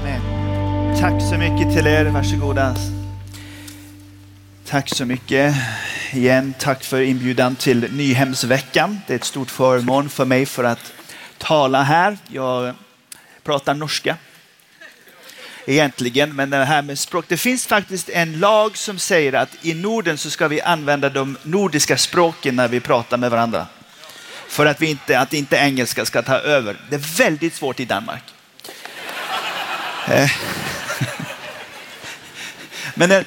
Amen. Tack så mycket till er. Varsågoda. Tack så mycket. Igen, tack för inbjudan till Nyhemsveckan. Det är ett stort förmån för mig för att tala här. Jag pratar norska egentligen, men det här med språk. Det finns faktiskt en lag som säger att i Norden så ska vi använda de nordiska språken när vi pratar med varandra. För att, vi inte, att inte engelska ska ta över. Det är väldigt svårt i Danmark. Eh. Men eh,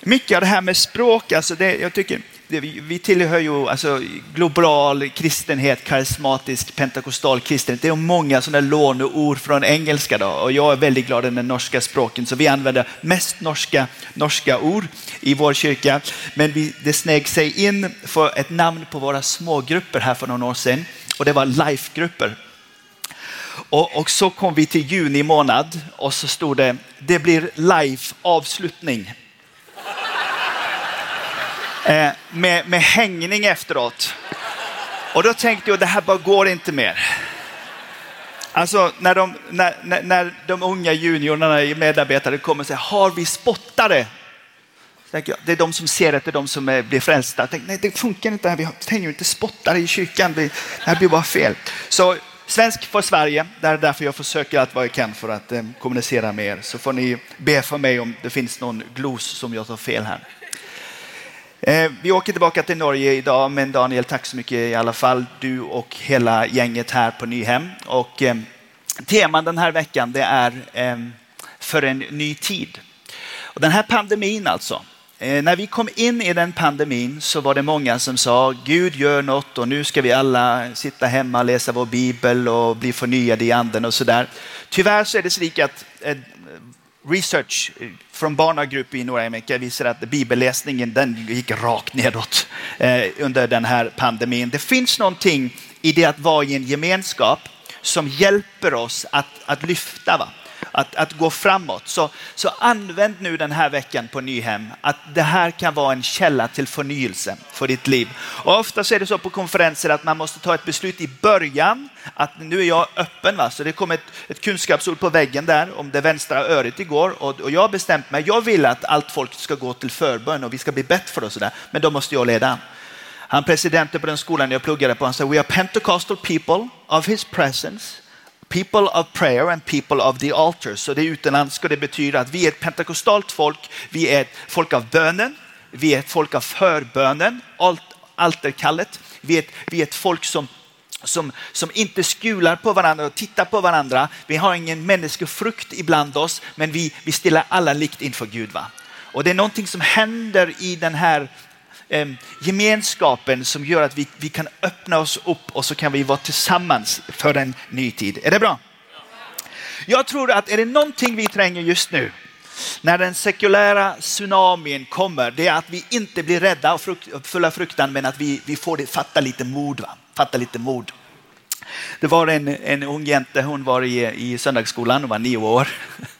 mycket av det här med språk, alltså det, jag tycker, det, vi tillhör ju alltså, global kristenhet, karismatisk, pentakostal kristenhet. Det är många sådana låneord från engelska då, och jag är väldigt glad i den norska språken, så vi använder mest norska, norska ord i vår kyrka. Men vi, det sneg sig in för ett namn på våra smågrupper här för några år sedan, och det var life-grupper. Och, och, så kom vi till juni månad och så stod det, det blir live avslutning. Eh, med, med hängning efteråt. Och då tänkte jag, det här bara går inte mer. Alltså när de, när, när, när de unga juniorerna, medarbetare kommer och säger, har vi spottare? Jag, det är de som ser att det är de som eh, blir frälsta. Jag tänkte, nej, det funkar inte, vi har inte spottare i kyrkan, det här blir bara fel. Så Svensk för Sverige, det är därför jag försöker allt vad jag kan för att eh, kommunicera med er. Så får ni be för mig om det finns någon glos som jag tar fel här. Eh, vi åker tillbaka till Norge idag, men Daniel, tack så mycket i alla fall. Du och hela gänget här på Nyhem. Och, eh, teman den här veckan det är eh, för en ny tid. Och den här pandemin alltså, Eh, när vi kom in i den pandemin så var det många som sa Gud gör något och nu ska vi alla sitta hemma och läsa vår bibel och bli förnyade i anden och sådär. Tyvärr så är det så att eh, research eh, från barnagrupp i Nordamerika visar att bibelläsningen den gick rakt nedåt under den här pandemin. Det finns någonting i det att vara i en gemenskap som hjälper oss att, att lyfta. Va? Att, att gå framåt. Så, så använd nu den här veckan på Nyhem att det här kan vara en källa till förnyelse för ditt liv. Och ofta så är det så på konferenser att man måste ta ett beslut i början att nu är jag öppen. Va? Så det kom ett, ett kunskapsord på väggen där om det vänstra öret igår och, och jag har bestämt mig. Jag vill att allt folk ska gå till förbön och vi ska bli bett för oss. Men då måste jag leda. Han presidenten på den skolan jag pluggade på, han sa We are Pentecostal people of his presence people of prayer and people of the altar. Så det utomlands ska det betyder att vi är ett pentakostalt folk, vi är ett folk av bönen, vi är ett folk av förbönen, alt, alterkallet. Vi är ett, vi är ett folk som som, som inte skular på varandra och tittar på varandra. Vi har ingen människofrukt ibland oss, men vi, vi ställer alla likt inför Gud. Va? Och det är någonting som händer i den här eh, gemenskapen som gör att vi, vi kan öppna oss upp och så kan vi vara tillsammans för en ny tid. Är det bra? Jag tror att är det någonting vi tränger just nu när den sekulära tsunamin kommer, det är att vi inte blir rädda och frukt, fulla fruktan, men att vi, vi får det, fatta lite mod. Va? Fatta lite mod. Det var en, en ung jänta, hon var i, i söndagsskolan, hon var nio år.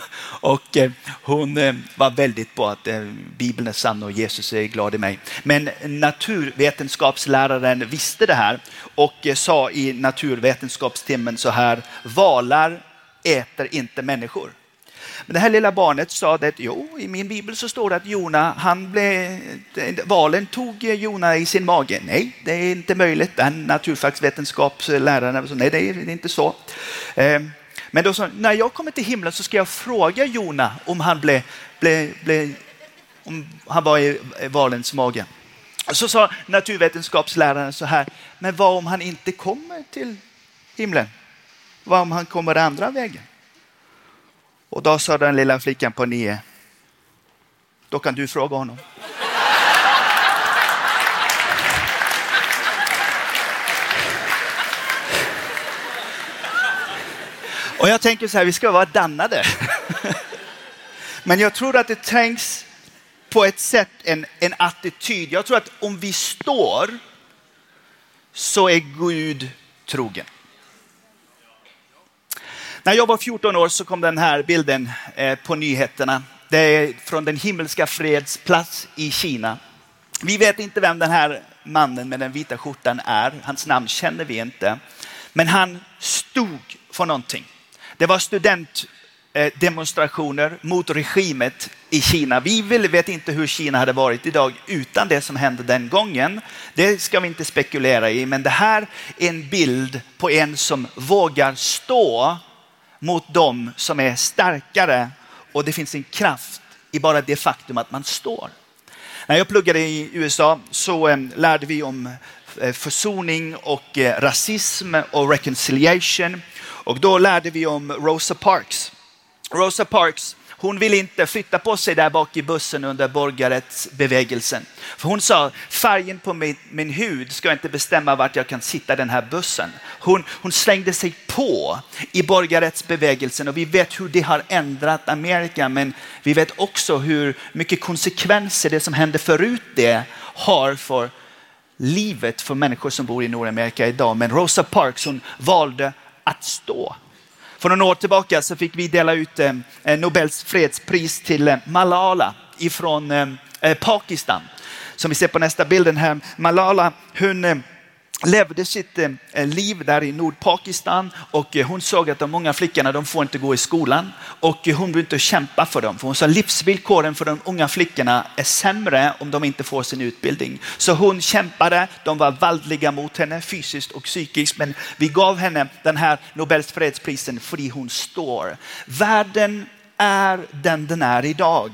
Och eh, hon eh, var väldigt på att eh, Bibeln är sann och Jesus är glad i mig. Men naturvetenskapsläraren visste det här och sa i naturvetenskapstimmen så här, valar äter inte människor. Men det här lilla barnet sa att jo, i min bibel så står det att Jona, han blev, valen tog Jona i sin mage. Nej, det är inte möjligt. Den naturfagsvetenskapsläraren sa nej, det är inte så. Men då sa när jag kommer till himlen så ska jag fråga Jona om han, blev, blev, blev, om han var i valens mage. Så sa naturvetenskapsläraren så här, men vad om han inte kommer till himlen? Vad om han kommer andra vägen? Och då sa den lilla flickan på nio, då kan du fråga honom. Och jag tänker så här, vi ska vara dannade. Men jag tror att det trängs på ett sätt en, en attityd. Jag tror att om vi står så är Gud trogen. När jag var 14 år så kom den här bilden eh, på nyheterna. Det är från den himmelska fredsplats i Kina. Vi vet inte vem den här mannen med den vita skjortan är. Hans namn känner vi inte. Men han stod för någonting. Det var studentdemonstrationer mot regimet i Kina. Vi vet inte hur Kina hade varit idag utan det som hände den gången. Det ska vi inte spekulera i, men det här är en bild på en som vågar stå mot dem som är starkare och det finns en kraft i bara det faktum att man står. När jag pluggade i USA så eh, lärde vi om eh, försoning och eh, rasism och reconciliation. Och då lärde vi om Rosa Parks. Rosa Parks hon ville inte flytta på sig där bak i bussen under borgarrättsbevägelsen. För hon sa, färgen på min, min hud ska inte bestämma vart jag kan sitta i den här bussen. Hon, hon slängde sig på i borgarrättsbevägelsen och vi vet hur det har ändrat Amerika. Men vi vet också hur mycket konsekvenser det som hände förut det har för livet för människor som bor i Nordamerika idag. Men Rosa Parks hon valde att stå för några år tillbaka så fick vi dela ut eh, eh, Nobels fredspris till eh, Malala ifrån Pakistan. Som vi ser på nästa bilden här. Malala, hon levde sitt eh, liv där i Nordpakistan och eh, hon såg att de många flickorna de får inte gå i skolan och eh, hon vill inte kämpa för dem. För hon sa livsvillkoren för de unga flickorna är sämre om de inte får sin utbildning. Så hon kämpade, de var valdliga mot henne fysiskt och psykiskt men vi gav henne den här Nobels fredsprisen för hon står. Världen är den den är idag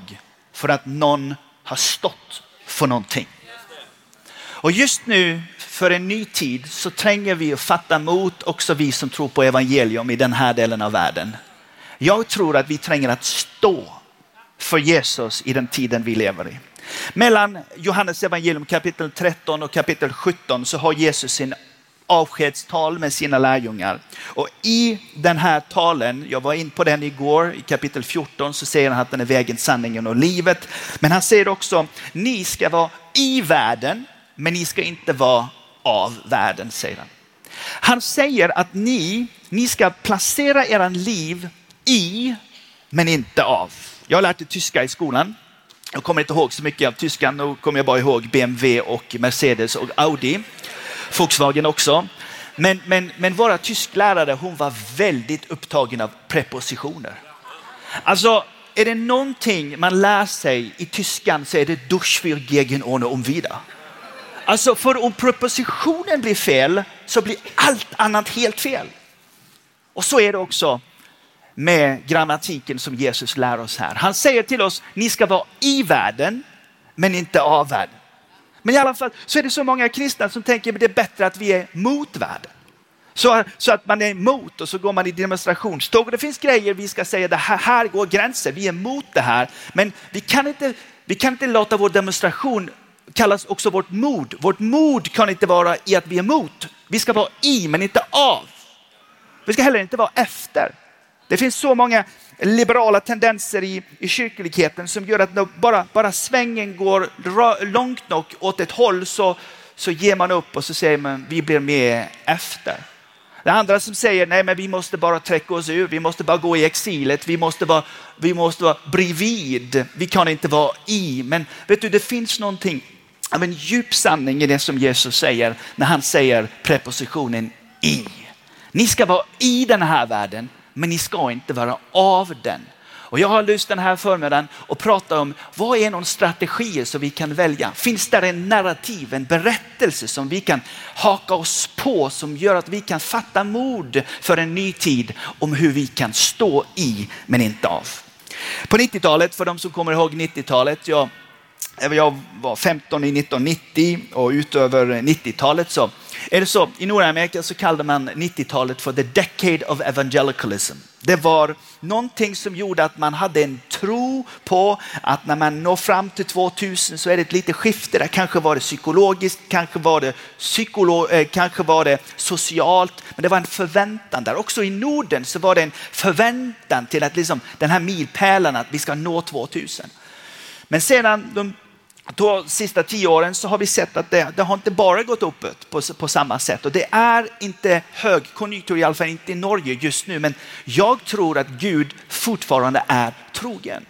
för att någon har stått för någonting. Och just nu för en ny tid så tränger vi att fatta mot också vi som tror på evangelium i den här delen av världen. Jag tror att vi tränger att stå för Jesus i den tiden vi lever i. Mellan Johannes evangelium kapitel 13 och kapitel 17 så har Jesus sin avskedstal med sina lärjungar. Och i den här talen, jag var in på den igår i kapitel 14, så säger han att den är vägen, sanningen och livet. Men han säger också, ni ska vara i världen, men ni ska inte vara av världen, säger han. Han säger att ni, ni ska placera era liv i, men inte av. Jag har lärt mig tyska i skolan. Jag kommer inte ihåg så mycket av tyskan, nu kommer jag bara ihåg BMW och Mercedes och Audi. Volkswagen också. Men, men, men våra tysklärare, hon var väldigt upptagen av prepositioner. Alltså, är det någonting man lär sig i tyskan så är det durch für gegen ohne um wieder. Alltså för om propositionen blir fel så blir allt annat helt fel. Och så är det också med grammatiken som Jesus lär oss här. Han säger till oss, ni ska vara i världen men inte av världen. Men i alla fall så är det så många kristna som tänker att det är bättre att vi är mot världen. Så, så att man är emot och så går man i demonstrationståg. det finns grejer vi ska säga, det här, här går gränser, vi är emot det här. Men vi kan inte, vi kan inte låta vår demonstration kallas också vårt mod. Vårt mod kan inte vara i att vi är emot. Vi ska vara i men inte av. Vi ska heller inte vara efter. Det finns så många liberala tendenser i, i kyrkligheten som gör att bara, bara svängen går långt nog åt ett håll så, så ger man upp och så säger man vi blir med efter. Det andra som säger nej men vi måste bara träcka oss ur, vi måste bara gå i exilet, vi måste vara, vi måste vara bredvid, vi kan inte vara i. Men vet du, det finns någonting av en djup sanning i det som Jesus säger när han säger prepositionen i. Ni ska vara i den här världen, men ni ska inte vara av den. Och jag har lust den här förmiddagen och prata om vad är någon strategi som vi kan välja? Finns där en narrativ, en berättelse som vi kan haka oss på som gör att vi kan fatta mod för en ny tid om hur vi kan stå i men inte av. På 90-talet, för de som kommer ihåg 90-talet, jag jag var 15 i 1990 och utöver 90-talet så är det så, i Nordamerika så kallade man 90-talet för the decade of evangelicalism. Det var någonting som gjorde att man hade en tro på att när man når fram till 2000 så är det ett litet skifte. Där kanske var det psykologiskt, kanske var det, psykolo eh, kanske var det socialt, men det var en förväntan där. Också i Norden så var det en förväntan till att liksom, den här milpärlan att vi ska nå 2000. Men sedan de de sista tio åren så har vi sett att det, det har inte bara gått uppåt på, på samma sätt. Och det är inte högkonjunktur, i alla fall inte i Norge just nu. Men jag tror att Gud fortfarande är trogen.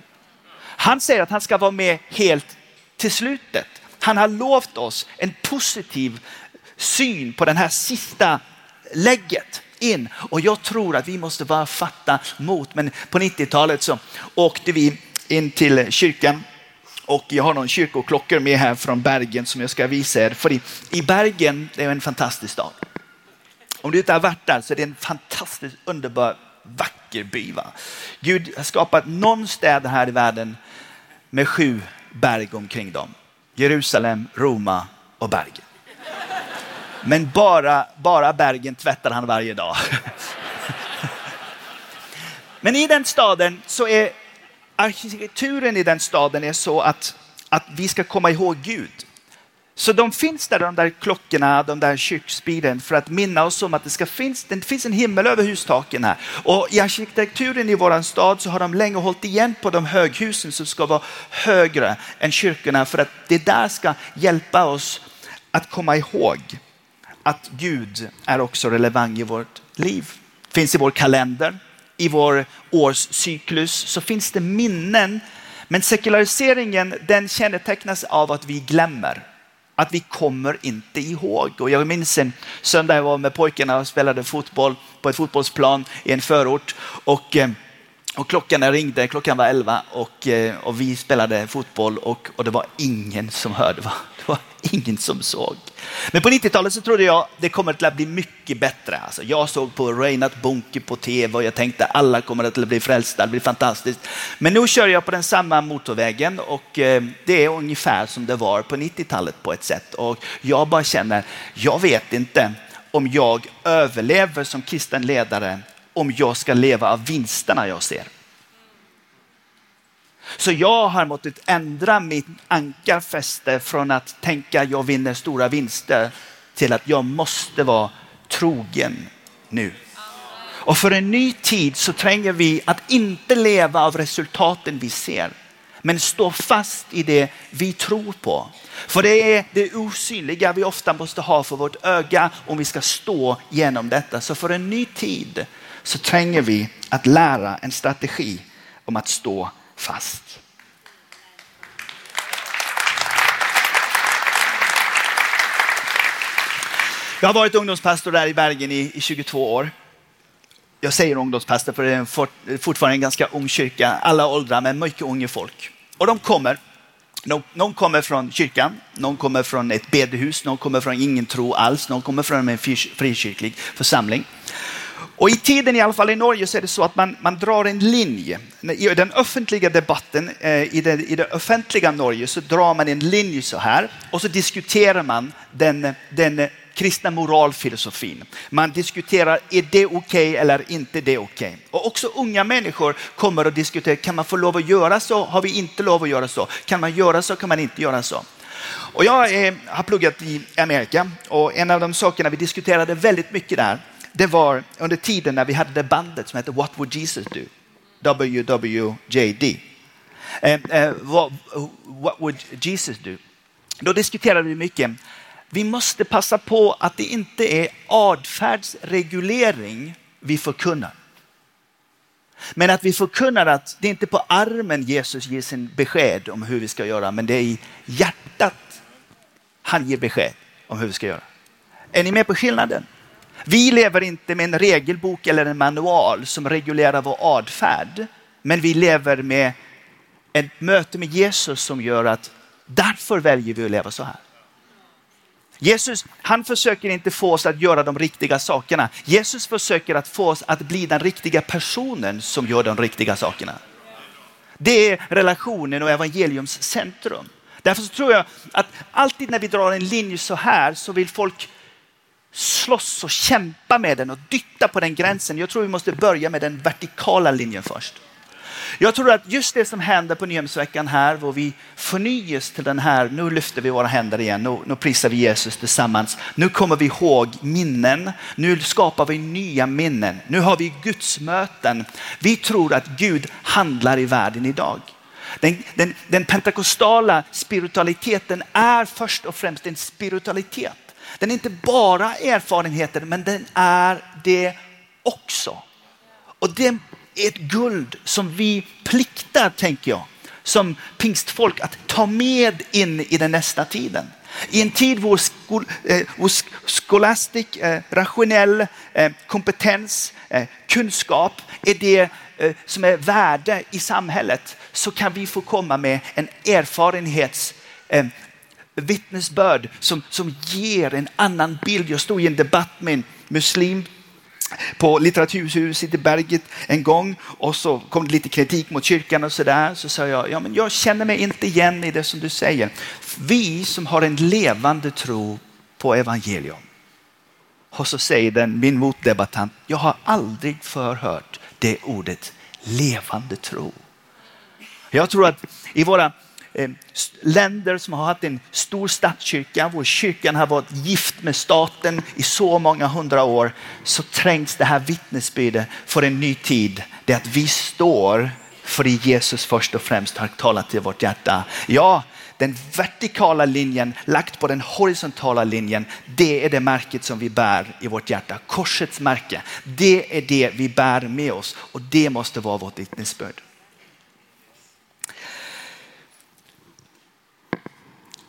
Han säger att han ska vara med helt till slutet. Han har lovat oss en positiv syn på den här sista lägget. in. Och jag tror att vi måste bara fatta mot. Men på 90-talet så åkte vi in till kyrkan och jag har någon kyrkoklockor med här från Bergen som jag ska visa er. För i, Bergen är en fantastisk stad. Om du inte har varit där så är det en fantastiskt underbar, vacker by. Va? Gud har skapat någon stad här i världen med sju berg omkring dem. Jerusalem, Roma och Bergen. Men bara, bara Bergen tvättar han varje dag. Men i den staden så är arkitekturen i den staden är så att, att vi ska komma ihåg Gud. Så de finns där, de där klockorna, de där kyrkspiren för att minna oss om att det, ska finns, det finns en himmel över hustaken här. Och i arkitekturen i vår stad så har de länge hållit igen på de höghusen som ska vara högre än kyrkorna för att det där ska hjälpa oss att komma ihåg att Gud är också relevant i vårt liv. Finns i vår kalender, i vår årscyklus så finns det minnen. Men sekulariseringen den kännetecknas av att vi glömmer. Att vi kommer inte ihåg. Och jag minns en söndag jag var med pojkarna och spelade fotboll på ett fotbollsplan i en förort. Och, eh, och klockan ringde, klockan var elva och, eh, och vi spelade fotboll och, och det var ingen som hörde. Va? Det var ingen som såg. Men på 90-talet så trodde jag det kommer att bli mycket bättre. Alltså jag såg på Reinhard Bonke på tv och jag tänkte alla kommer att bli frälsta, det blir fantastiskt. Men nu kör jag på den samma motorvägen och eh, det är ungefär som det var på 90-talet på ett sätt. Och jag bara känner, jag vet inte om jag överlever som kristen ledare om jag ska leva av vinsterna jag ser. Så jag har måttet ändra mitt ankarfäste från att tänka jag vinner stora vinster till att jag måste vara trogen nu. Och för en ny tid så tränger vi att inte leva av resultaten vi ser, men stå fast i det vi tror på. För det är det osynliga vi ofta måste ha för vårt öga om vi ska stå genom detta. Så för en ny tid så tränger vi att lära en strategi om att stå fast. Jag har varit ungdomspastor där i Bergen i, i 22 år. Jag säger ungdomspastor för det är fort, fortfarande en ganska ung kyrka, alla åldrar men mycket unga folk. Och de kommer, någon, någon kommer från kyrkan, någon kommer från ett bedehus, någon kommer från ingen tro alls, någon kommer från en frikyrklig församling. Och i tiden, i alla fall i Norge, så är det så att man, man drar en linje. I den offentliga debatten, eh, i, det, i det offentliga Norge, så drar man en linje så här och så diskuterar man den, den kristna moralfilosofin. Man diskuterar, är det okej okay eller inte det okej? Okay? Och också unga människor kommer att diskutera, kan man få lov att göra så? Har vi inte lov att göra så? Kan man göra så? Kan man inte göra så? Och jag är, har pluggat i Amerika och en av de sakerna vi diskuterade väldigt mycket där, det var under tiden när vi hade det bandet som hette What would Jesus do? WWJD. Eh, eh, what, what would Jesus do? Då diskuterade vi mycket. Vi måste passa på att det inte är adfärdsreglering vi förkunnar. Men att vi förkunnar att det är inte på armen Jesus ger sin besked om hur vi ska göra, men det är i hjärtat han ger besked om hur vi ska göra. Är ni med på skillnaden? Vi lever inte med en regelbok eller en manual som reglerar vår adfärd. Men vi lever med ett möte med Jesus som gör att därför väljer vi att leva så här. Jesus han försöker inte få oss att göra de riktiga sakerna. Jesus försöker att få oss att bli den riktiga personen som gör de riktiga sakerna. Det är relationen och evangeliums centrum. Därför så tror jag att alltid när vi drar en linje så här så vill folk slåss och kämpa med den och dytta på den gränsen. Jag tror vi måste börja med den vertikala linjen först. Jag tror att just det som händer på Nyhemsveckan här, hvor vi förnyas till den här, nu lyfter vi våra händer igen, nu, nu prisar vi Jesus tillsammans. Nu kommer vi ihåg minnen, nu skapar vi nya minnen, nu har vi Guds möten. Vi tror att Gud handlar i världen idag. Den, den, den pentakostala spiritualiteten är först och främst en spiritualitet. Den är inte bara erfarenheter, men den är det också. Och det är ett guld som vi pliktar, tänker jag, som pingstfolk att ta med in i den nästa tiden. I en tid vår, skol, eh, vår skolastik, eh, rationell eh, kompetens, eh, kunskap är det eh, som är värde i samhället så kan vi få komma med en erfarenhets eh, vittnesbörd som, som ger en annan bild. Jag stod i en debatt med en muslim på Litteraturhuset i Berget en gång och så kom det lite kritik mot kyrkan och sådär. Så sa jag, ja men jag känner mig inte igen i det som du säger. Vi som har en levande tro på evangelium. Och så säger den, min motdebattant, jag har aldrig förhört det ordet levande tro. Jag tror att i våra Eh, länder som har haft en stor statskyrka, vår kyrkan har varit gift med staten i så många hundra år, så trängs det här vittnesbudet för en ny tid. Det är att vi står för det Jesus först och främst har talat till vårt hjärta. Ja, den vertikala linjen lagt på den horisontala linjen, det är det märket som vi bär i vårt hjärta. Korsets märke, det är det vi bär med oss och det måste vara vårt vittnesbörd.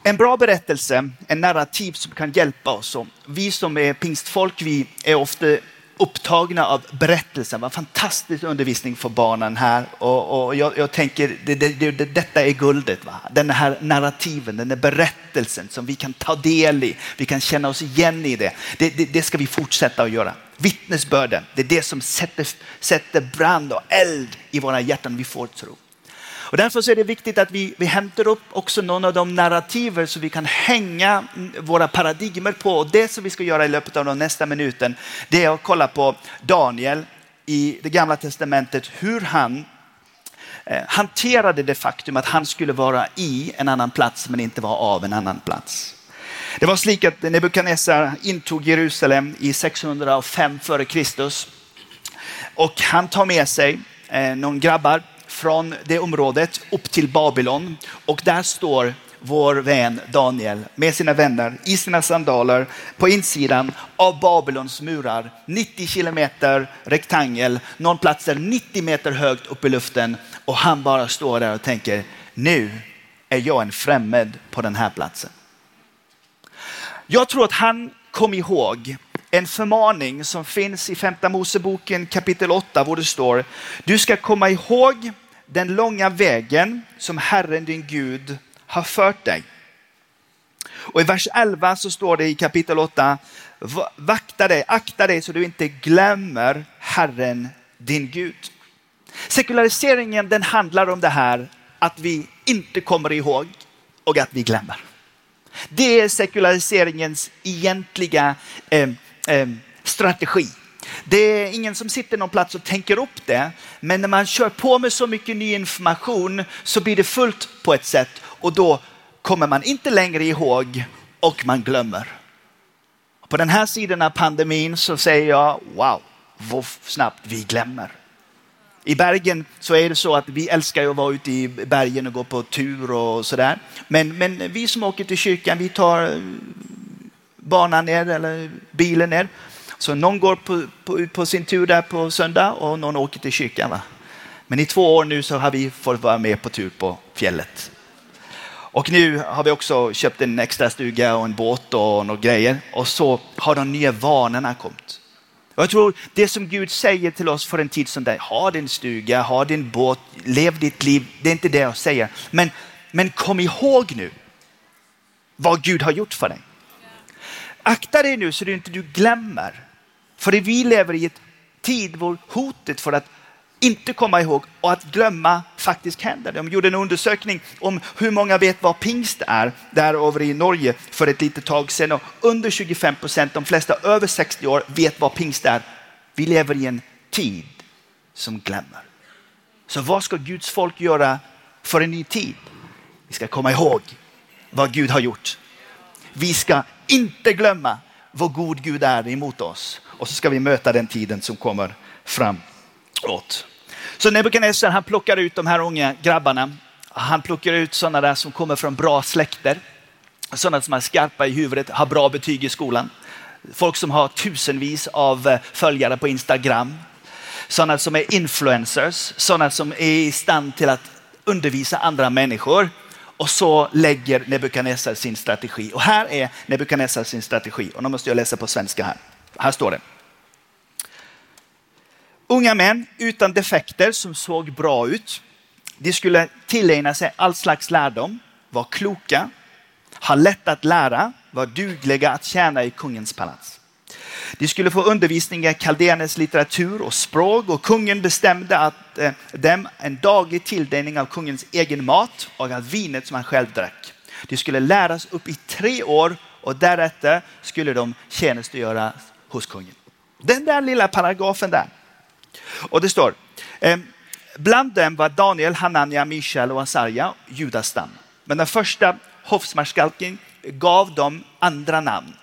En bra berättelse, en narrativ som kan hjälpa oss. Och vi som är pingstfolk, vi är ofta upptagna av berättelsen. Vad fantastisk undervisning för barnen här. Och, och jag, jag, tänker, det, det, det, detta är guldet. Va? Den här narrativen, den här berättelsen som vi kan ta del i. Vi kan känna oss igen i det. Det, det ska vi fortsätta att göra. Vittnesbörden, det är det som sätter, sätter brand och eld i våra hjärtan. Vi får tro. Och därför är det viktigt att vi, vi hämtar upp också någon av de narrativer som vi kan hänga våra paradigmer på. Och det som vi ska göra i löpet av de nästa minuten, det är att kolla på Daniel i det gamla testamentet, hur han eh, hanterade det faktum att han skulle vara i en annan plats men inte vara av en annan plats. Det var slik att Nebukadnessar intog Jerusalem i 605 f.Kr. Och han tar med sig eh, någon grabbar från det området upp till Babylon och där står vår vän Daniel med sina vänner i sina sandaler på insidan av Babylons murar. 90 kilometer rektangel, någon plats är 90 meter högt upp i luften och han bara står där och tänker nu är jag en främmed på den här platsen. Jag tror att han kom ihåg en förmaning som finns i femte Moseboken kapitel 8 där det står du ska komma ihåg den långa vägen som Herren din Gud har fört dig. Och i vers 11 så står det i kapitel 8, vakta dig, akta dig så du inte glömmer Herren din Gud. Sekulariseringen den handlar om det här att vi inte kommer ihåg och att vi glömmer. Det är sekulariseringens egentliga eh, eh, strategi. Det är ingen som sitter någon plats och tänker upp det. Men när man kör på med så mycket ny information så blir det fullt på ett sätt och då kommer man inte längre ihåg och man glömmer. På den här sidan av pandemin så säger jag wow, vad snabbt vi glömmer. I bergen så är det så att vi älskar att vara ute i bergen och gå på tur och sådär. Men, men vi som åker till kyrkan, vi tar eh, banan ner eller bilen ner så någon går på, på, på, sin tur där på söndag och någon åker till kyrkan. Va? Men i två år nu så har vi fått vara med på tur på fjället. Och nu har vi också köpt en extra stuga och en båt och några grejer. Och så har de nya vanorna kommit. Och jag tror det som Gud säger till oss för en tid som den, ha din stuga, ha din båt, lev ditt liv. Det är inte det jag säger. Men, men kom ihåg nu vad Gud har gjort för dig. Akta dig nu så du inte du glömmer för vi lever i ett tid där hotet för att inte komma ihåg och att glömma faktiskt händer. De gjorde en undersökning om hur många vet vad pingst är där över i Norge för ett litet tag sedan. Och under 25 procent, de flesta över 60 år, vet vad pingst är. Vi lever i en tid som glömmer. Så vad ska Guds folk göra för en ny tid? Vi ska komma ihåg vad Gud har gjort. Vi ska inte glömma vad god Gud är emot oss. Och så ska vi möta den tiden som kommer framåt. Så Nebukadnessar han plockar ut de här unga grabbarna. Han plockar ut sådana där som kommer från bra släkter. Sådana som är skarpa i huvudet, har bra betyg i skolan. Folk som har tusenvis av eh, följare på Instagram. Sådana som är influencers, sådana som är i stand till att undervisa andra människor och så lägger Nebukadnessar sin strategi. Och här är Nebukadnessar sin strategi. Och nu måste jag läsa på svenska här. Här står det. Unga män utan defekter som såg bra ut. De skulle tillägna sig all slags lärdom, vara kloka, ha lätt att lära, vara dugliga att tjäna i kungens palats. De skulle få undervisning i kaldéernas litteratur och språk och kungen bestämde att eh, dem en daglig tilldelning av kungens egen mat och av vinet som han själv drack. De skulle läras upp i tre år och därefter skulle de tjänstgöra hos kungen. Den där lilla paragrafen där. Och det står, eh, bland dem var Daniel, Hanania, Mishael och Asarja, Judas stam. Men den första hovsmarskalken gav dem andra namn.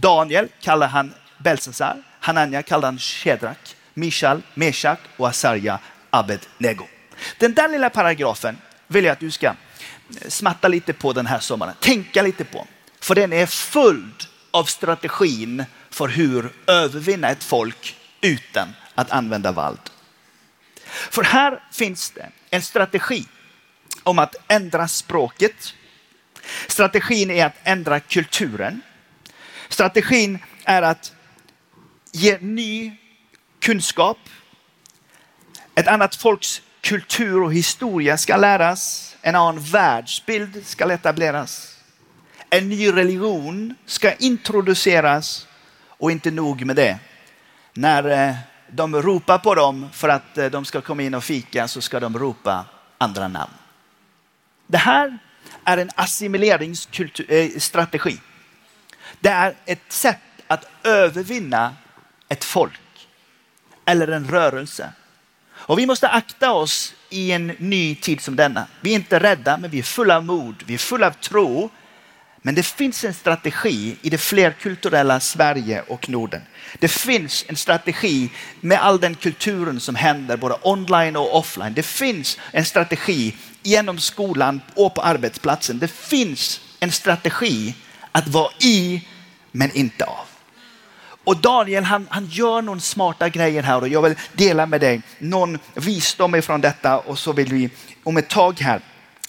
Daniel kallar han Belsasar, Hanania kallar han Shedrak, Mishal, Meshak och Asarja Abednego. Den där lilla paragrafen vill jag att du ska eh, smatta lite på den här sommaren. Tänka lite på. För den är följd av strategin för hur övervinna ett folk utan att använda våld. För här finns det en strategi om att ändra språket. Strategin är att ändra kulturen. Strategin är att ge ny kunskap. Ett annat folks kultur och historia ska läras. En annan världsbild ska etableras. En ny religion ska introduceras och inte nog med det. När eh, de ropar på dem för att eh, de ska komma in och fika så ska de ropa andra namn. Det här är en assimileringsstrategi. Eh, det är ett sätt att övervinna ett folk eller en rörelse. Och vi måste akta oss i en ny tid som denna. Vi är inte rädda, men vi är fulla av mod, vi är fulla av tro. Men det finns en strategi i det flerkulturella Sverige och Norden. Det finns en strategi med all den kulturen som händer både online och offline. Det finns en strategi genom skolan och på arbetsplatsen. Det finns en strategi att vara i men inte av. Och Daniel han, han gör någon smarta grejer här och jag vill dela med dig någon visdom ifrån detta och så vill vi om ett tag här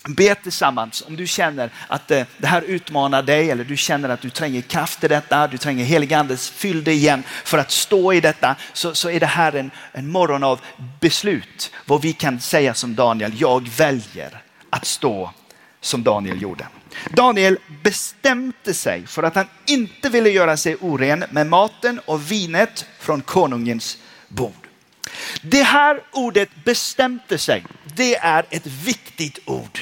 be tillsammans om du känner att eh, det här utmanar dig eller du känner att du tränger kraft i detta, du tränger heligandes fyllde igen för att stå i detta så, så är det här en, en morgon av beslut. Vad vi kan säga som Daniel, jag väljer att stå som Daniel gjorde. Daniel bestämde sig för att han inte ville göra sig oren med maten och vinet från konungens bord. Det här ordet bestämde sig, det är ett viktigt ord.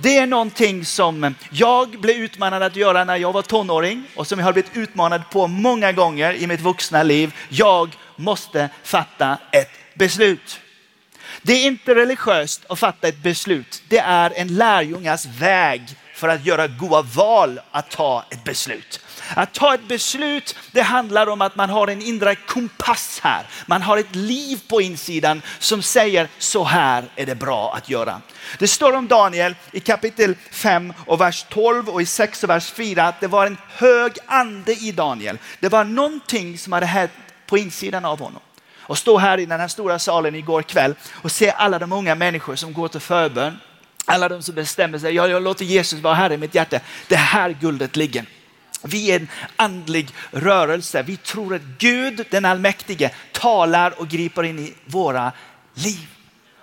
Det är någonting som jag blev utmanad att göra när jag var tonåring och som jag har blivit utmanad på många gånger i mitt vuxna liv. Jag måste fatta ett beslut. Det är inte religiöst att fatta ett beslut. Det är en lärjungas väg för att göra goda val att ta ett beslut. Att ta ett beslut, det handlar om att man har en inre kompass här. Man har ett liv på insidan som säger så här är det bra att göra. Det står om Daniel i kapitel 5 och vers 12 och i 6 och vers 4 att det var en hög ande i Daniel. Det var någonting som hade hänt på insidan av honom och stå här i den här stora salen igår kväll och se alla de unga människor som går till förbön. Alla de som bestämmer sig, jag, jag låter Jesus vara här i mitt hjärta. Det här guldet ligger. Vi är en andlig rörelse. Vi tror att Gud, den allmäktige, talar och griper in i våra liv.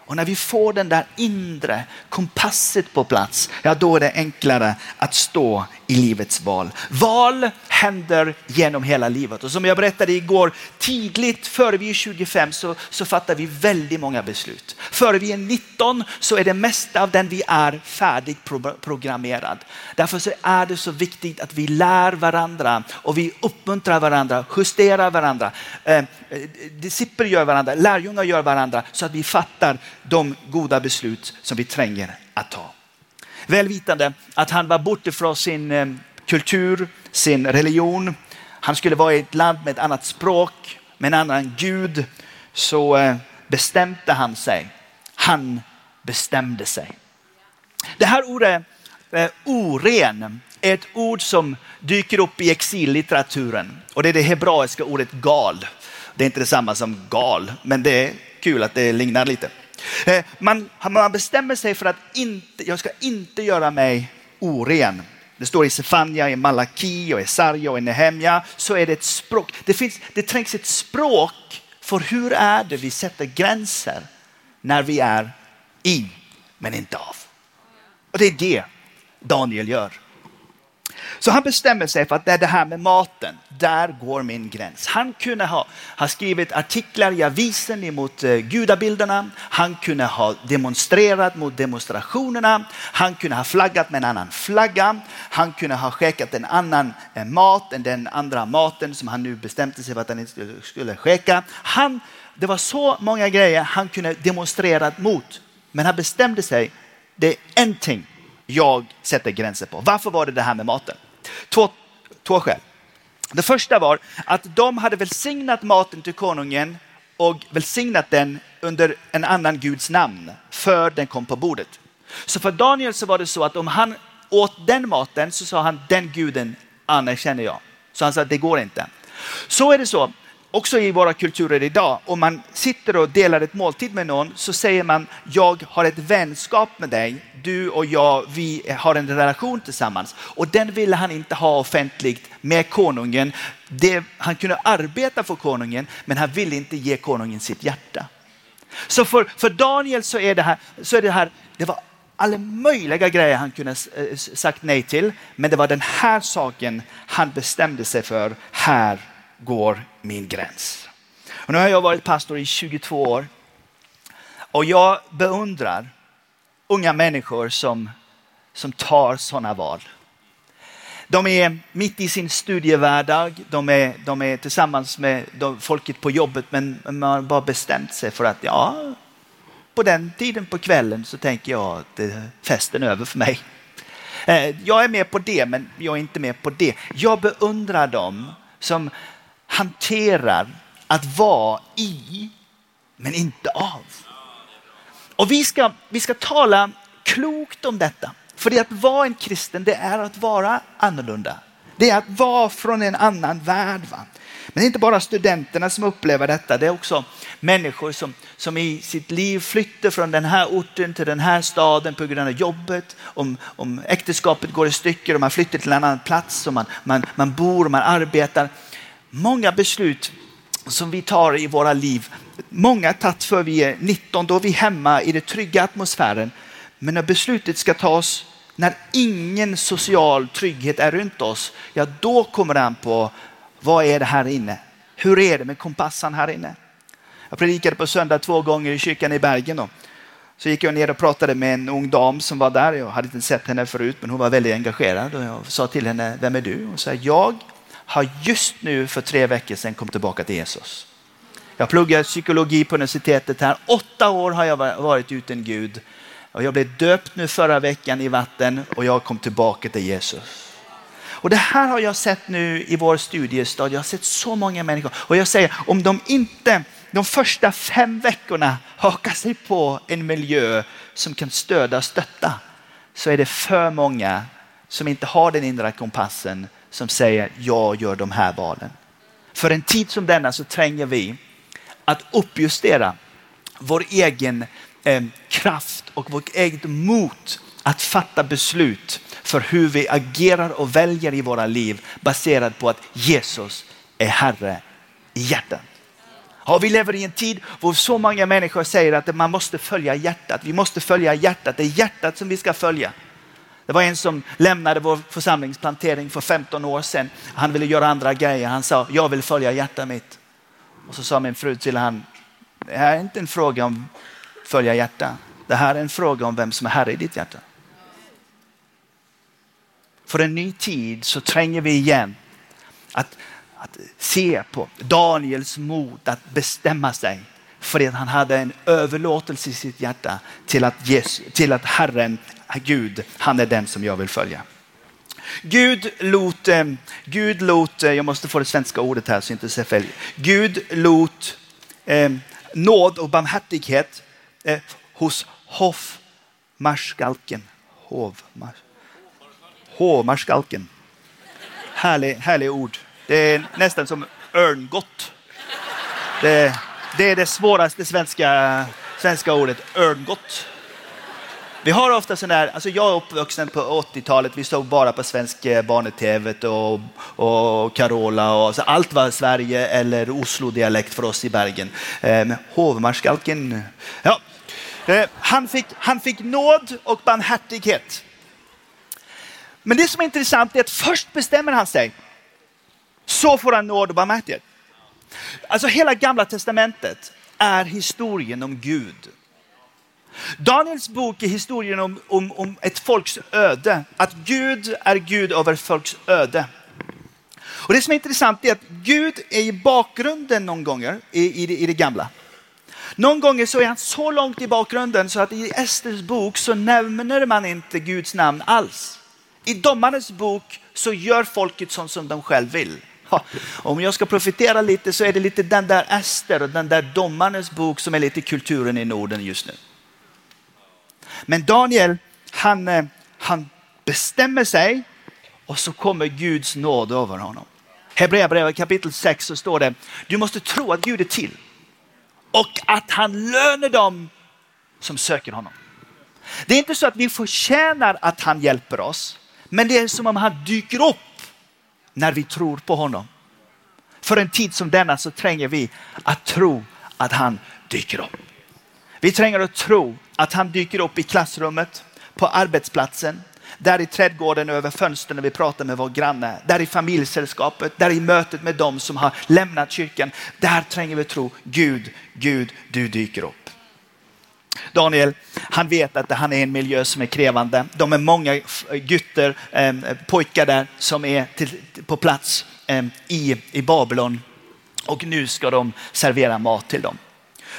Och när vi får den där inre kompasset på plats, ja då är det enklare att stå i livets val. Val händer genom hela livet och som jag berättade igår, tidigt före vi är 25 så, så fattar vi väldigt många beslut. Före vi är 19 så är det mesta av den vi är färdigprogrammerad. Därför så är det så viktigt att vi lär varandra och vi uppmuntrar varandra, justerar varandra. Eh, eh discipler gör varandra, lärjungar gör varandra så att vi fattar de goda beslut som vi tränger att ta. Välvitande att han var borta från sin eh, kultur, sin religion. Han skulle vara i ett land med ett annat språk, med en annan gud. Så eh, bestämde han sig. Han bestämde sig. Det här ordet eh, oren är ett ord som dyker upp i exillitteraturen och det är det hebraiska ordet gal. Det är inte detsamma som gal, men det är kul att det lignar lite. Eh, man, man bestämmer sig för att inte, jag ska inte göra mig oren. Det står i Sefania, i Malaki, och i Sarja och i Nehemja. Så är det ett språk. Det, finns, det trängs ett språk för hur är det vi sätter gränser när vi är i, men inte av. Och det är det Daniel gör. Så han bestämmer sig för att det är det här med maten, där går min gräns. Han kunde ha, ha skrivit artiklar i avisen emot eh, gudabilderna. Han kunde ha demonstrerat mot demonstrationerna. Han kunde ha flaggat med en annan flagga. Han kunde ha skickat en annan eh, mat än den andra maten som han nu bestämde sig för att han inte skulle skicka. Han, det var så många grejer han kunde demonstrera mot. Men han bestämde sig, det är en ting jag sätter gränser på. Varför var det det här med maten? Två, två skäl. Det första var att de hade välsignat maten till konungen och välsignat den under en annan guds namn för den kom på bordet. Så för Daniel så var det så att om han åt den maten så sa han den guden anerkänner jag. Så han sa det går inte. Så är det så också i våra kulturer idag, om man sitter och delar ett måltid med någon så säger man jag har ett vänskap med dig, du och jag, vi har en relation tillsammans. Och den ville han inte ha offentligt med konungen. Det, han kunde arbeta för konungen men han ville inte ge konungen sitt hjärta. Så för, för Daniel så är det här, så är det här, det var alla möjliga grejer han kunde eh, sagt nej till. Men det var den här saken han bestämde sig för. Här går min gräns. Och nu har jag varit pastor i 22 år och jag beundrar unga människor som, som tar sådana val. De är mitt i sin studievardag, de är, de är tillsammans med de, folket på jobbet men man har bara bestämt sig för att ja, på den tiden på kvällen så tänker jag att eh, festen är över för mig. Eh, jag är med på det men jag är inte med på det. Jag beundrar dem som hanterar att vara i, men inte av. Och vi ska, vi ska tala klokt om detta. För det att vara en kristen, det är att vara annorlunda. Det är att vara från en annan värld. Va? Men det är inte bara studenterna som upplever detta, det är också människor som, som i sitt liv flyttar från den här orten till den här staden på grund av jobbet. Om, om äktenskapet går i stycken och man flyttar till en annan plats och man, man, man bor och man arbetar många beslut som vi tar i våra liv. Många tagit för vi är 19, då är vi hemma i den trygga atmosfären. Men när beslutet ska tas när ingen social trygghet är runt oss, ja då kommer det an på vad är det här inne? Hur är det med kompassen här inne? Jag predikade på söndag två gånger i kyrkan i Bergen. Då. Så gick jag ner och pratade med en ung dam som var där. Jag hade inte sett henne förut, men hon var väldigt engagerad. Och jag sa till henne, vem är du? Hon sa, jag har just nu för tre veckor sedan kommit tillbaka till Jesus. Jag pluggar psykologi på universitetet här. Åtta år har jag varit utan Gud. Och jag blev döpt nu förra veckan i vatten och jag kom tillbaka till Jesus. Och det här har jag sett nu i vår studiestad. Jag har sett så många människor. Och jag säger, om de inte de första fem veckorna hakar sig på en miljö som kan stödja och stötta så är det för många som inte har den inre kompassen som säger jag gör de här valen. För en tid som denna så tränger vi att uppjustera vår egen eh, kraft och vårt eget mod att fatta beslut för hur vi agerar och väljer i våra liv baserat på att Jesus är Herre i hjärtat. Ja, vi lever i en tid där så många människor säger att man måste följa hjärtat. Vi måste följa hjärtat. Det är hjärtat som vi ska följa. Det var en som lämnade vår församlingsplantering för 15 år sedan. Han ville göra andra grejer. Han sa, jag vill följa hjärtat mitt. Och så sa min fru till honom, det här är inte en fråga om följa hjärta. Det här är en fråga om vem som är herre i ditt hjärta. För en ny tid så tränger vi igen att, att se på Daniels mod att bestämma sig för att han hade en överlåtelse i sitt hjärta till att, Jesus, till att Herren Ah, Gud, han är den som jag vill följa. Gud lot, eh, Gud lot, eh, jag måste få det svenska ordet här så jag inte säger fel. Gud lot eh, nåd och barmhärtighet eh, hos hovmarskalken. Hovmars, hovmarskalken. Härlig, härlig ord. Det är nästan som örngott. Det, det är det svåraste svenska svenska ordet örngott. Vi har ofta sån där, alltså jag är uppvuxen på 80-talet, vi såg bara på svensk eh, barn-tv och, och Carola och så allt var Sverige eller Oslo-dialekt för oss i Bergen. Eh, hovmarskalken, ja. Eh, han, fick, han fick nåd och barmhärtighet. Men det som är intressant är att först bestämmer han sig, så får han nåd och barmhärtighet. Alltså hela gamla testamentet är historien om Gud. Daniels bok är historien om, om, om ett folks öde. Att Gud är Gud över folks öde. Och Det som är intressant är att Gud är i bakgrunden någon gånger i, i, det, i det gamla. Någon gånger så är han så långt i bakgrunden så att i Esters bok så nämner man inte Guds namn alls. I domarens bok så gör folket sånt som de själv vill. Om jag ska profitera lite så är det lite den där Ester och den där domarens bok som är lite kulturen i Norden just nu. Men Daniel, han, eh, han bestämmer sig och så kommer Guds nåd över honom. Hebreerbrevet kapitel 6 så står det, du måste tro att Gud är till och att han lönar dem som söker honom. Det är inte så att vi förtjänar att han hjälper oss, men det är som om han dyker upp när vi tror på honom. För en tid som denna så tränger vi att tro att han dyker upp. Vi tränger att tro att han dyker upp i klassrummet, på arbetsplatsen, där i trädgården över fönstren när vi pratar med vår granne, där i familjesällskapet, där i mötet med dem som har lämnat kyrkan. Där tränger vi tro, Gud, Gud, du dyker upp. Daniel, han vet att han är i en miljö som är krävande. De är många gutter, pojkar där som är till, på plats i, i Babylon och nu ska de servera mat till dem.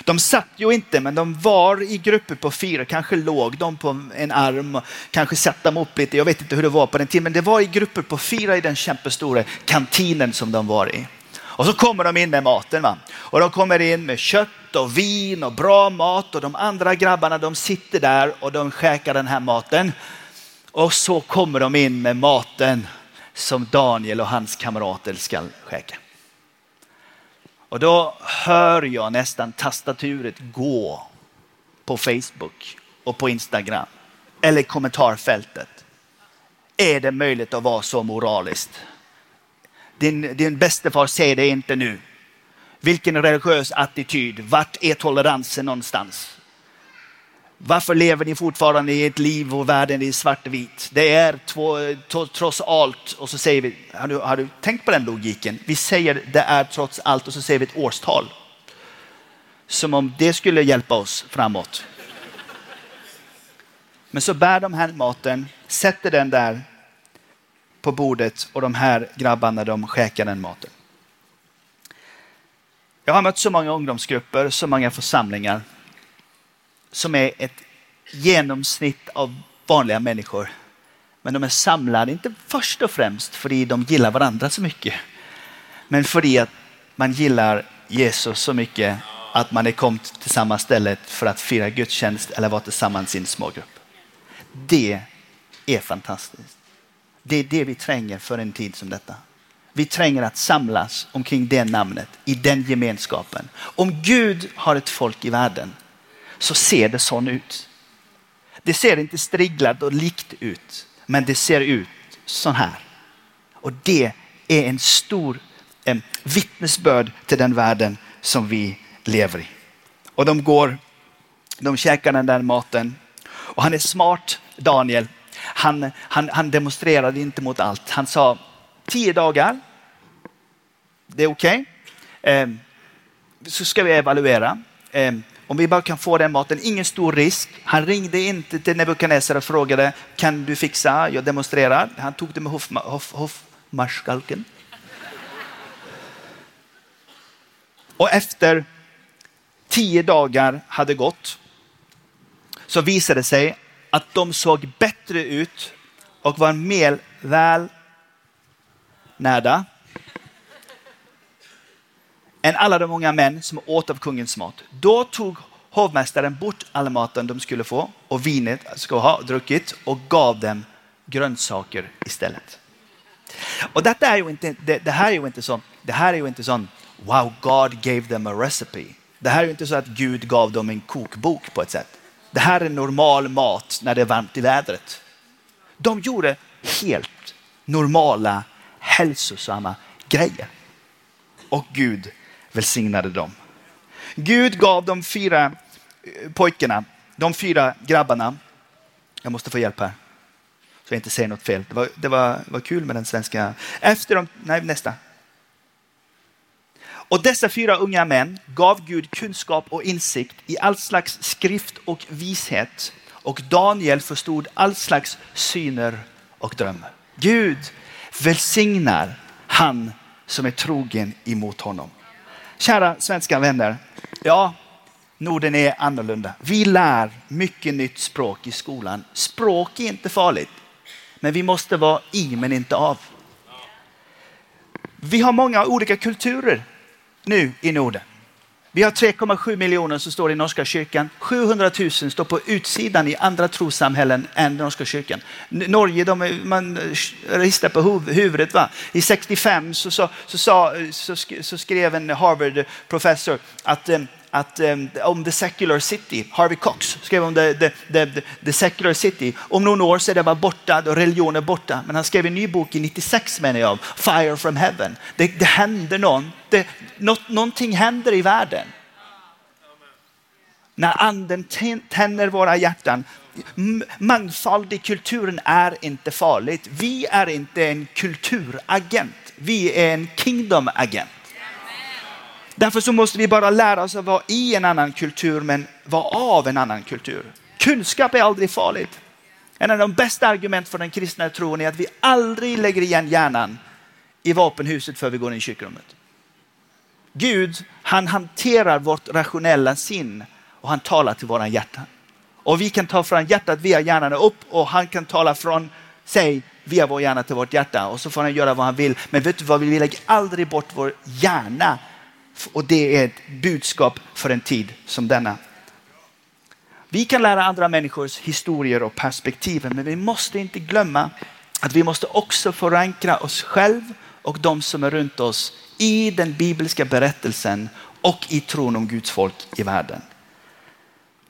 De satt ju inte, men de var i grupper på fyra, kanske låg de på en arm, kanske satt de upp lite. Jag vet inte hur det var på den tiden, men det var i grupper på fyra i den kämpestora kantinen som de var i. Och så kommer de in med maten. Va? Och de kommer in med kött och vin och bra mat och de andra grabbarna de sitter där och de käkar den här maten. Och så kommer de in med maten som Daniel och hans kamrater ska käka. Och då hör jag nästan tastaturet gå på Facebook och på Instagram eller kommentarfältet. Är det möjligt att vara så moraliskt? Din, din bäste far säger det inte nu. Vilken religiös attityd. Vart är toleransen någonstans? Varför lever ni fortfarande i ett liv och världen är svartvit? Det är två, trots allt och så säger vi, har du, har du tänkt på den logiken? Vi säger det är trots allt och så säger vi ett årstal. Som om det skulle hjälpa oss framåt. Men så bär de här maten, sätter den där på bordet och de här grabbarna de käkar den maten. Jag har mött så många ungdomsgrupper, så många församlingar som är ett genomsnitt av vanliga människor. Men de är samlade, inte först och främst för att de gillar varandra så mycket, men för att man gillar Jesus så mycket att man är kommit till samma ställe för att fira gudstjänst eller vara tillsammans i en smågrupp. Det är fantastiskt. Det är det vi tränger för en tid som detta. Vi tränger att samlas omkring det namnet, i den gemenskapen. Om Gud har ett folk i världen så ser det sån ut. Det ser inte striglat och likt ut, men det ser ut så här. Och det är en stor en vittnesbörd till den världen som vi lever i. Och de går, de käkar den där maten och han är smart, Daniel. Han, han, han demonstrerade inte mot allt. Han sa tio dagar, det är okej. Okay. Eh, så ska vi evaluera. Eh, om vi bara kan få den maten, ingen stor risk. Han ringde inte till Nebukadnessar och frågade, kan du fixa, jag demonstrerar. Han tog det med hovmarskalken. Och efter tio dagar hade gått så visade det sig att de såg bättre ut och var mer väl närda än alla de många män som åt av kungens mat. Då tog hovmästaren bort all maten de skulle få och vinet skulle ha druckit och gav dem grönsaker istället. Och detta är ju inte, det, det här är ju inte sån, det här är ju inte sån wow, God gave them a recipe. Det här är inte så att Gud gav dem en kokbok på ett sätt. Det här är normal mat när det är varmt i vädret. De gjorde helt normala, hälsosamma grejer. Och Gud välsignade dem. Gud gav de fyra eh, pojkarna, de fyra grabbarna. Jag måste få hjälp här. Så jag inte säger något fel. Det var, det var, var kul med den svenska. Efter de, nej nästa. Och dessa fyra unga män gav Gud kunskap och insikt i all slags skrift och vishet. Och Daniel förstod all slags syner och drömmar. Gud välsignar han som är trogen emot honom. Kära svenska vänner, ja, Norden är annorlunda. Vi lär mycket nytt språk i skolan. Språk är inte farligt, men vi måste vara i men inte av. Vi har många olika kulturer nu i Norden. Vi har 3,7 miljoner som står i Norska kyrkan. 700 000 står på utsidan i andra trossamhällen än Norska kyrkan. Norge, de är, man eh, ristar på huvudet. Va? I 65 så, så, så, så, så skrev en Harvard-professor att eh, att, um, om the secular city, Harvey Cox skrev om the, the, the, the, secular city. Om några år så är det bara borta, då religion är borta. Men han skrev en ny bok i 96 menar jag, Fire from heaven. Det, det händer någon, det, något, någonting händer i världen. När anden tänder våra hjärtan. Mångfald i kulturen är inte farligt. Vi är inte en kulturagent. Vi är en kingdom-agent. Därför så måste vi bara lära oss att vara i en annan kultur men vara av en annan kultur. Kunskap är aldrig farligt. En av de bästa argument för den kristna tron är att vi aldrig lägger igen hjärnan i vapenhuset för vi går in i kyrkorummet. Gud, han hanterar vårt rationella sinn och han talar till våra hjärtan. Och vi kan ta från hjärtat via hjärnan upp och han kan tala från sig via vår hjärna till vårt hjärta och så får han göra vad han vill. Men vet du vad, vi lägger aldrig bort vår hjärna och det är ett budskap för en tid som denna. Vi kan lära andra människors historier och perspektiv, men vi måste inte glömma att vi måste också förankra oss själva och de som är runt oss i den bibliska berättelsen och i tron om Guds folk i världen.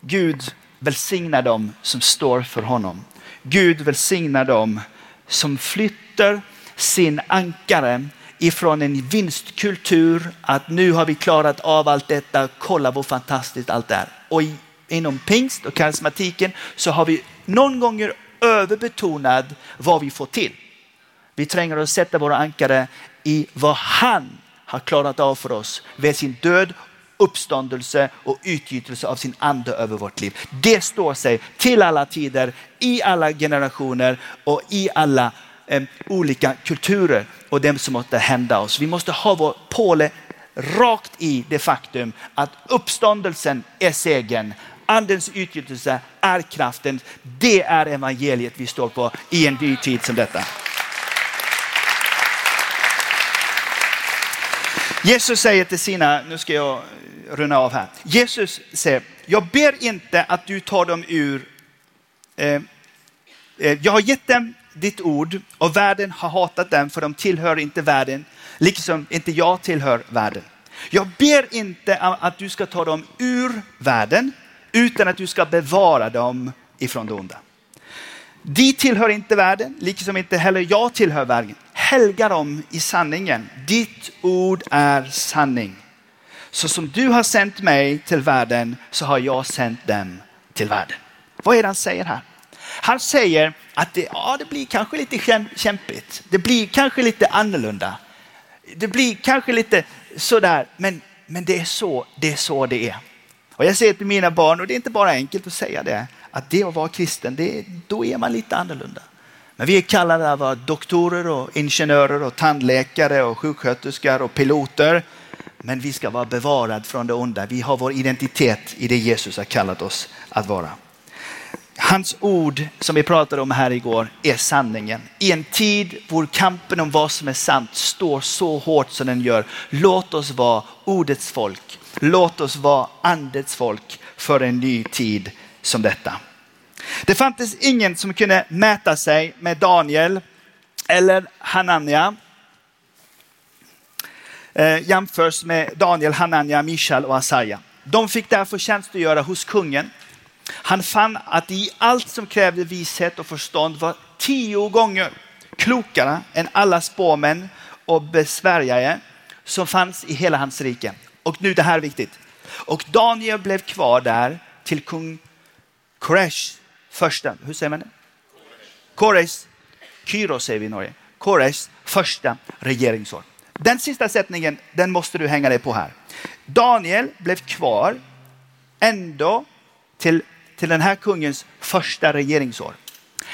Gud välsignar dem som står för honom. Gud välsignar dem som flyttar sin ankare ifrån en vinstkultur att nu har vi klarat av allt detta, kolla vad fantastiskt allt är. Och inom pingst och karismatiken så har vi någon gånger överbetonat vad vi får till. Vi tränger att sätta våra ankare i vad han har klarat av för oss med sin död, uppståndelse och utgjutelse av sin ande över vårt liv. Det står sig till alla tider, i alla generationer och i alla eh, olika kulturer och det som måste hända oss. Vi måste ha vår påle rakt i det faktum att uppståndelsen är segern. Andens utgjutelse är kraften. Det är evangeliet vi står på i en ny tid som detta. Jesus säger till sina, nu ska jag runda av här. Jesus säger, jag ber inte att du tar dem ur, eh, eh jag har gett dem ditt ord och världen har hatat dem för de tillhör inte världen, liksom inte jag tillhör världen. Jag ber inte att du ska ta dem ur världen, utan att du ska bevara dem ifrån det onda. De tillhör inte världen, liksom inte heller jag tillhör världen. Helga dem i sanningen. Ditt ord är sanning. Så som du har sänt mig till världen så har jag sänt dem till världen. Vad är det han säger här? Han säger att det, ja, det blir kanske lite kämpigt. Det blir kanske lite annorlunda. Det blir kanske lite sådär, men, men det, är så, det är så det är. Och jag säger till mina barn, och det är inte bara enkelt att säga det, att det att vara kristen, det, då är man lite annorlunda. Men vi är kallade att vara doktorer och ingenjörer och tandläkare och sjuksköterskor och piloter. Men vi ska vara bevarade från det onda. Vi har vår identitet i det Jesus har kallat oss att vara. Hans ord som vi pratade om här igår är sanningen. I en tid hvor kampen om vad som är sant står så hårt som den gör. Låt oss vara ordets folk. Låt oss vara andets folk för en ny tid som detta. Det fanns ingen som kunde mäta sig med Daniel eller Hanania. Eh, jämförs med Daniel, Hanania, Mishal och Asaja. De fick därför tjänstgöra hos kungen. Han fann att i allt som krävde vishet och förstånd var tio gånger klokare än alla spåmän och besvärjare som fanns i hela hans rike. Och nu det här är viktigt. Och Daniel blev kvar där till kung Koresh första, hur säger man det? Koresh? Kyros säger vi i Norge. Koresh första regeringsår. Den sista sättningen, den måste du hänga dig på här. Daniel blev kvar ändå till, till den här kungens första regeringsår.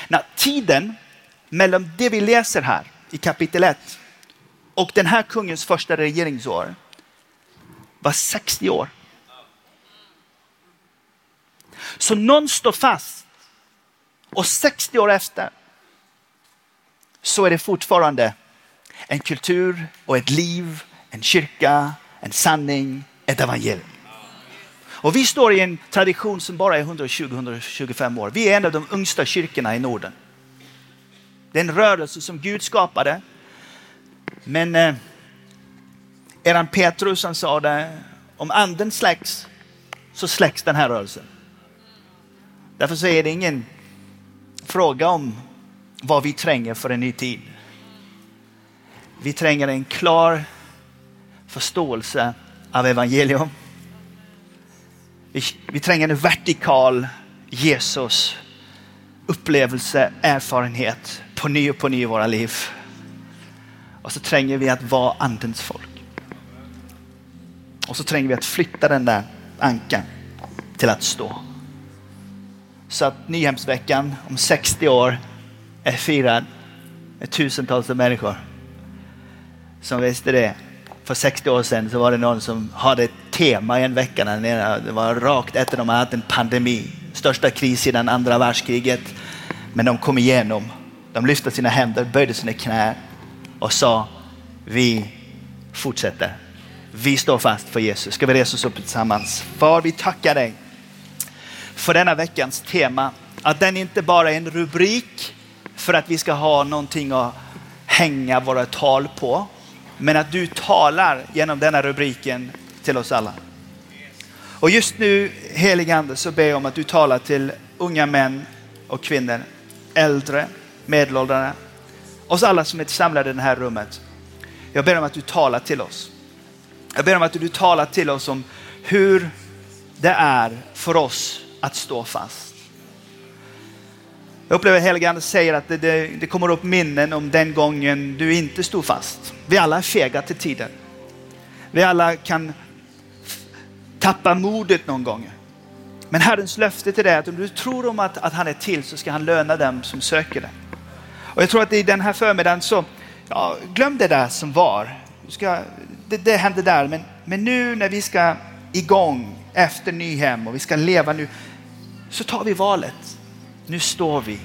När tiden mellan det vi läser här i kapitel 1 och den här kungens första regeringsår var 60 år. Så någon står fast och 60 år efter så är det fortfarande en kultur och ett liv, en kyrka, en sanning, ett evangelium. Och vi står i en tradition som bara är 120-125 år. Vi är en av de yngsta kyrkorna i Norden. Det är en rörelse som Gud skapade. Men eh, eran Petrus han sa det, om anden släcks så släcks den här rörelsen. Därför så är det ingen fråga om vad vi tränger för en ny tid. Vi tränger en klar förståelse av evangelium. Vi, vi tränger en vertikal Jesus upplevelse, erfarenhet på ny och på ny i våra liv. Och så tränger vi att vara andens folk. Och så tränger vi att flytta den där ankan till att stå. Så att Nyhemsveckan om 60 år är firad med tusentals människor som visste det. För 60 år sedan så var det någon som hade tema i en vecka. Det var rakt efter de hade haft en pandemi. Största kris sedan andra världskriget. Men de kom igenom. De lyfte sina händer, böjde sina knä och sa vi fortsätter. Vi står fast för Jesus. Ska vi resa oss upp tillsammans? Far, vi tackar dig för denna veckans tema. Att den inte bara är en rubrik för att vi ska ha någonting att hänga våra tal på. Men att du talar genom denna rubriken till oss alla. Och just nu, helige Ande, så ber jag om att du talar till unga män och kvinnor, äldre, medelåldrar, oss alla som är samlade i det här rummet. Jag ber om att du talar till oss. Jag ber om att du talar till oss om hur det är för oss att stå fast. Jag upplever att Ande säger att det, det, det, kommer upp minnen om den gången du inte stod fast. Vi alla är fega till tiden. Vi alla kan tappa modet någon gång. Men Herrens löfte till dig är att om du tror om att, att han är till så ska han löna dem som söker det. Och jag tror att i den här förmiddagen så, ja, glöm det där som var. Du ska, det, det hände där, men, men nu när vi ska igång efter Nyhem och vi ska leva nu, så tar vi valet. Nu står vi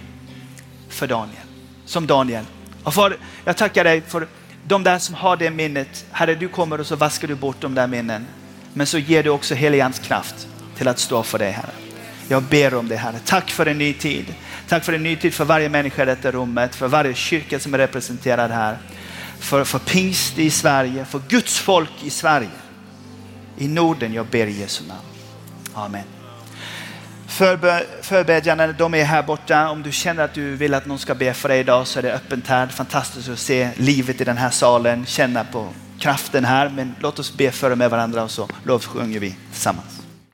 för Daniel, som Daniel. Och för, jag tackar dig för de där som har det minnet. Herre, du kommer och så vaskar du bort de där minnen. Men så ger du också heligans kraft till att stå för dig, Herre. Jag ber om det, Herre. Tack för en ny tid. Tack för en ny tid för varje människa i detta rummet, för varje kyrka som är representerad här. För, för pingst i Sverige, för Guds folk i Sverige. I Norden, jag ber i Jesu namn. Amen. Förbedjarna, de är här borta. Om du känner att du vill att någon ska be för dig idag så är det öppet här. Fantastiskt att se livet i den här salen, känna på kraften här. Men låt oss be för med varandra och så lovsjunger vi tillsammans.